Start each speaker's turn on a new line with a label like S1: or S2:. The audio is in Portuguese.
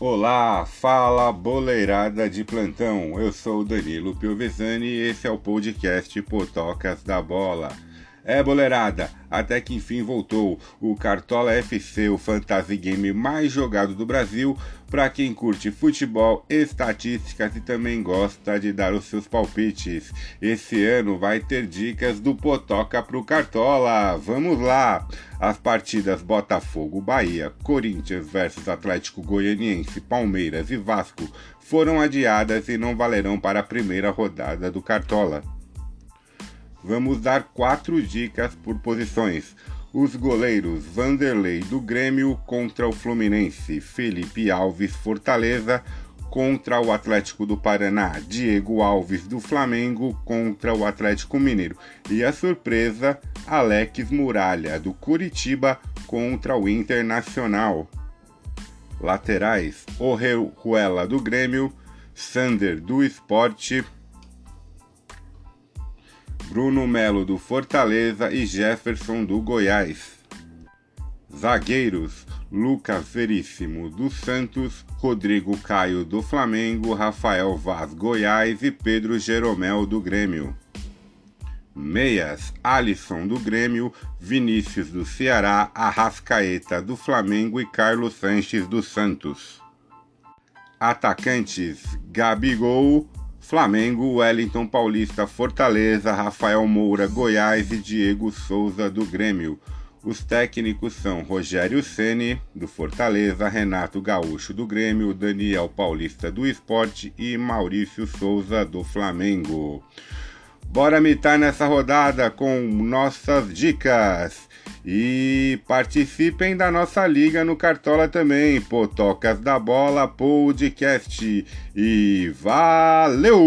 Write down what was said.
S1: Olá, fala boleirada de plantão. Eu sou o Danilo Piovesani e esse é o podcast Potocas da Bola. É, boleirada, até que enfim voltou o Cartola FC, o fantasy game mais jogado do Brasil, para quem curte futebol, estatísticas e também gosta de dar os seus palpites. Esse ano vai ter dicas do Potoca pro Cartola. Vamos lá! As partidas Botafogo, Bahia, Corinthians versus Atlético Goianiense, Palmeiras e Vasco foram adiadas e não valerão para a primeira rodada do Cartola. Vamos dar quatro dicas por posições. Os goleiros Vanderlei do Grêmio contra o Fluminense, Felipe Alves Fortaleza contra o Atlético do Paraná, Diego Alves do Flamengo contra o Atlético Mineiro e a surpresa Alex Muralha do Curitiba contra o Internacional. Laterais: Orejuela do Grêmio, Sander do Esporte Bruno Melo do Fortaleza e Jefferson do Goiás. Zagueiros: Lucas Veríssimo do Santos, Rodrigo Caio do Flamengo, Rafael Vaz Goiás e Pedro Jeromel do Grêmio. Meias: Alisson do Grêmio, Vinícius do Ceará, Arrascaeta do Flamengo e Carlos Sanches do Santos. Atacantes: Gabigol, Flamengo, Wellington Paulista, Fortaleza, Rafael Moura, Goiás e Diego Souza do Grêmio. Os técnicos são Rogério Ceni do Fortaleza, Renato Gaúcho do Grêmio, Daniel Paulista do Esporte e Maurício Souza do Flamengo. Bora mitar nessa rodada com nossas dicas. E participem da nossa liga no Cartola também, Potocas da Bola Podcast. E valeu!